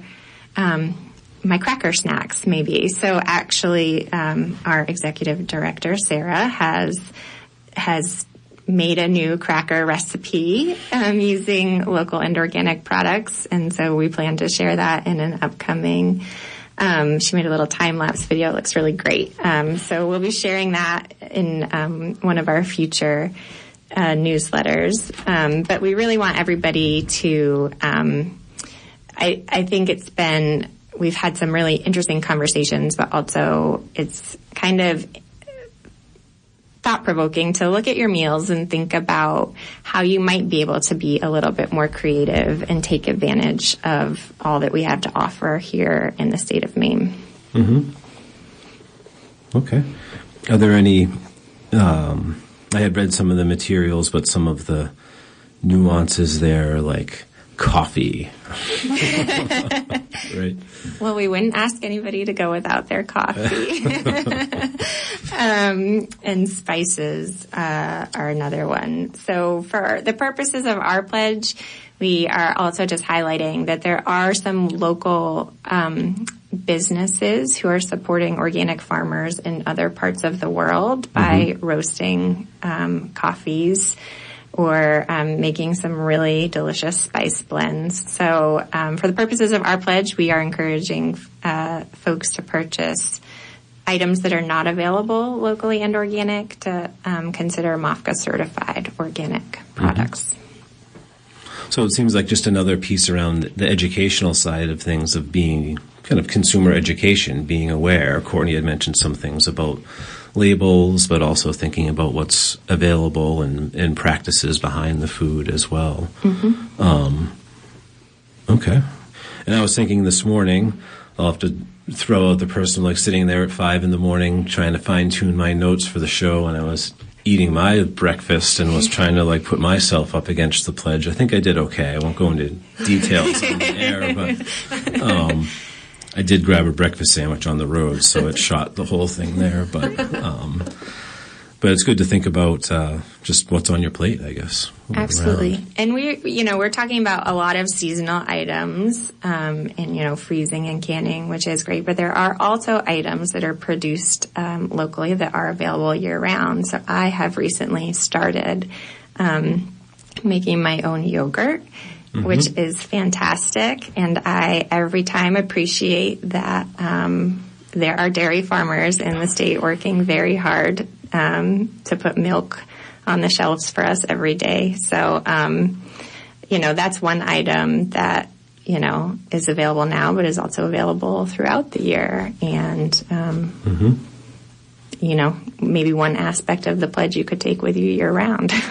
um, my cracker snacks, maybe. So actually, um, our executive director Sarah has has made a new cracker recipe um, using local and organic products, and so we plan to share that in an upcoming. Um, she made a little time lapse video. It looks really great. Um, so we'll be sharing that in um, one of our future uh, newsletters. Um, but we really want everybody to. Um, I, I think it's been we've had some really interesting conversations, but also it's kind of thought provoking to look at your meals and think about how you might be able to be a little bit more creative and take advantage of all that we have to offer here in the state of Maine. Okay. Are there any? Um, I had read some of the materials, but some of the nuances there, like coffee. right. Well, we wouldn't ask anybody to go without their coffee. um, and spices uh, are another one. So, for the purposes of our pledge, we are also just highlighting that there are some local um, businesses who are supporting organic farmers in other parts of the world by roasting um, coffees or um, making some really delicious spice blends. So, um, for the purposes of our pledge, we are encouraging uh, folks to purchase items that are not available locally and organic to um, consider MOFGA certified organic products. So it seems like just another piece around the educational side of things of being kind of consumer education, being aware. Kourtney had mentioned some things about labels, but also thinking about what's available and, and practices behind the food as well. Um, okay. And I was thinking this morning, I'll have to throw out the person like sitting there at five in the morning trying to fine tune my notes for the show, and I was eating my breakfast and was trying to like put myself up against the pledge. I think I did okay. I won't go into details on the air, but um, I did grab a breakfast sandwich on the road, so it shot the whole thing there. But um, but it's good to think about uh, just what's on your plate, I guess. Absolutely. Around. And we, you know, we're talking about a lot of seasonal items, um, and, you know, freezing and canning, which is great, but there are also items that are produced, um, locally that are available year round. So I have recently started, um, making my own yogurt. Which is fantastic, and I every time appreciate that um, there are dairy farmers in the state working very hard um, to put milk on the shelves for us every day. So, um, you know, that's one item that, you know, is available now, but is also available throughout the year. And, um, you know, maybe one aspect of the pledge you could take with you year round.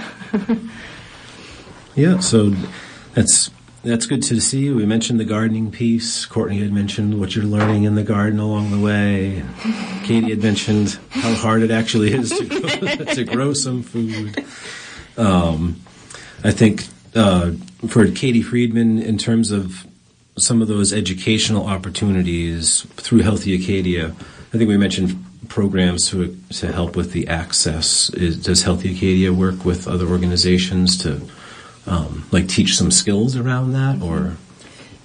Yeah, so that's that's good to see. We mentioned the gardening piece. Kourtney had mentioned what you're learning in the garden along the way. Katie had mentioned how hard it actually is to grow, to grow some food. Um, I think uh, for Katie Freedman, in terms of some of those educational opportunities through Healthy Acadia, I think we mentioned programs to to help with the access. Is, does Healthy Acadia work with other organizations to um, like teach some skills around that, or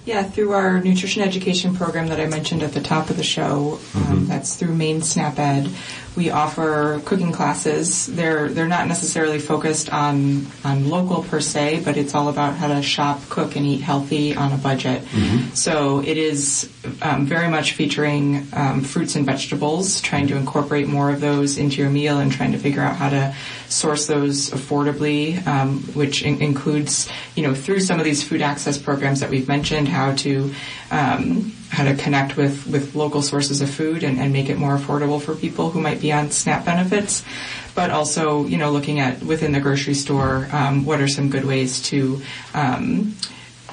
Yeah, through our nutrition education program that I mentioned at the top of the show, um, that's through Maine Snap Ed. We offer cooking classes. They're they're not necessarily focused on on local per se, but it's all about how to shop, cook, and eat healthy on a budget. So it is um, very much featuring um, fruits and vegetables, trying to incorporate more of those into your meal, and trying to figure out how to source those affordably, um, which in- includes, you know, through some of these food access programs that we've mentioned, how to um, how to connect with, with local sources of food and, and make it more affordable for people who might be on SNAP benefits. But also, you know, looking at within the grocery store, um, what are some good ways to, um,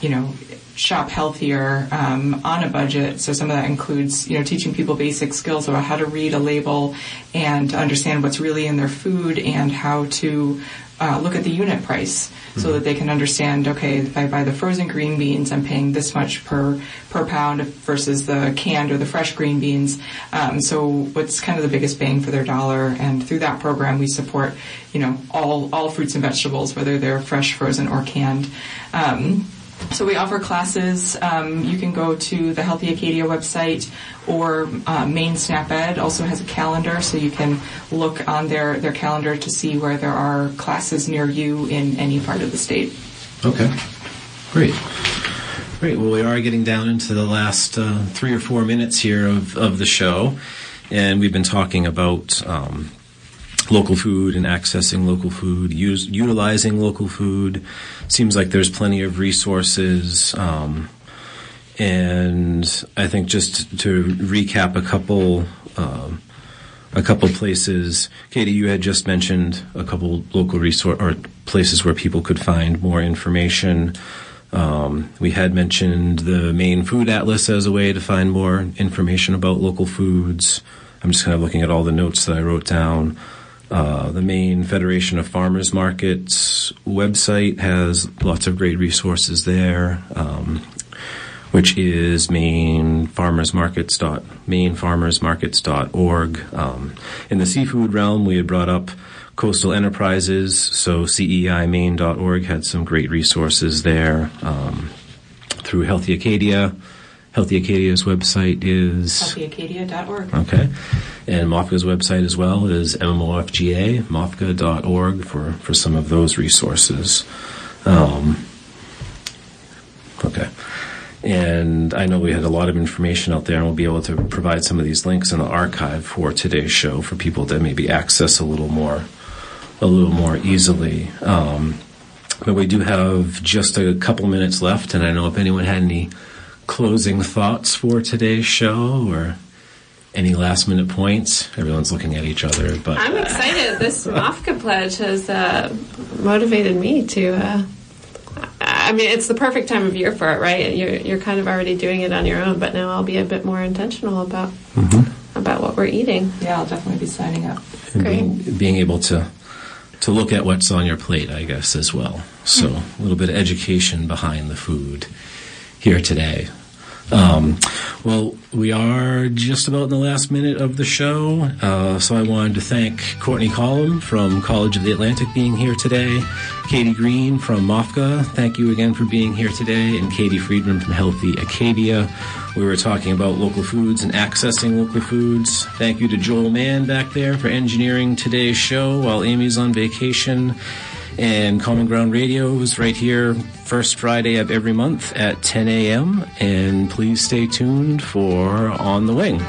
you know, shop healthier um, on a budget. So some of that includes, you know, teaching people basic skills about how to read a label and to understand what's really in their food and how to uh, look at the unit price so that they can understand. Okay, if I buy the frozen green beans, I'm paying this much per per pound versus the canned or the fresh green beans. Um, so what's kind of the biggest bang for their dollar? And through that program, we support, you know, all all fruits and vegetables, whether they're fresh, frozen, or canned. Um, so we offer classes. Um, you can go to the Healthy Acadia website, or uh, Maine Snap Ed also has a calendar, so you can look on their their calendar to see where there are classes near you in any part of the state. Okay, great. Great. Well, we are getting down into the last uh, three or four minutes here of, of the show, and we've been talking about um, local food and accessing local food, use, utilizing local food. Seems like there's plenty of resources. Um, and I think just to recap a couple, um, a couple places. Katie, you had just mentioned a couple local resource or places where people could find more information. Um, we had mentioned the Maine Food Atlas as a way to find more information about local foods. I'm just kind of looking at all the notes that I wrote down. Uh, the Maine Federation of Farmers Markets website has lots of great resources there, um, which is mainefarmersmarkets dot mainefarmersmarkets.org. Um, in the seafood realm, we had brought up Coastal Enterprises, so CEIMaine.org had some great resources there. Um, through Healthy Acadia, Healthy Acadia's website is HealthyAcadia.org. Okay. And MOFGA's website as well is MMOFGA, MOFGA.org for, for some of those resources. Um, okay. And I know we had a lot of information out there, and we'll be able to provide some of these links in the archive for today's show for people to maybe access a little more, a little more easily. Um, but we do have just a couple minutes left, and I know if anyone had any closing thoughts for today's show or any last minute points? Everyone's looking at each other, but I'm excited. This MOFGA pledge has uh, motivated me to. Uh, I mean, it's the perfect time of year for it, right? You're you're kind of already doing it on your own, but now I'll be a bit more intentional about about what we're eating. Yeah, I'll definitely be signing up. and Great. being, being able to to look at what's on your plate, I guess, as well. So a little bit of education behind the food here today. Um, well, we are just about in the last minute of the show, uh, so I wanted to thank Kourtney Collum from College of the Atlantic being here today, Katy Green from MOFGA, thank you again for being here today, and Katie Freedman from Healthy Acadia. We were talking about local foods and accessing local foods. Thank you to Joel Mann back there for engineering today's show while Amy's on vacation. And Common Ground Radio is right here, first Friday of every month at 10 a.m. And please stay tuned for On the Wing.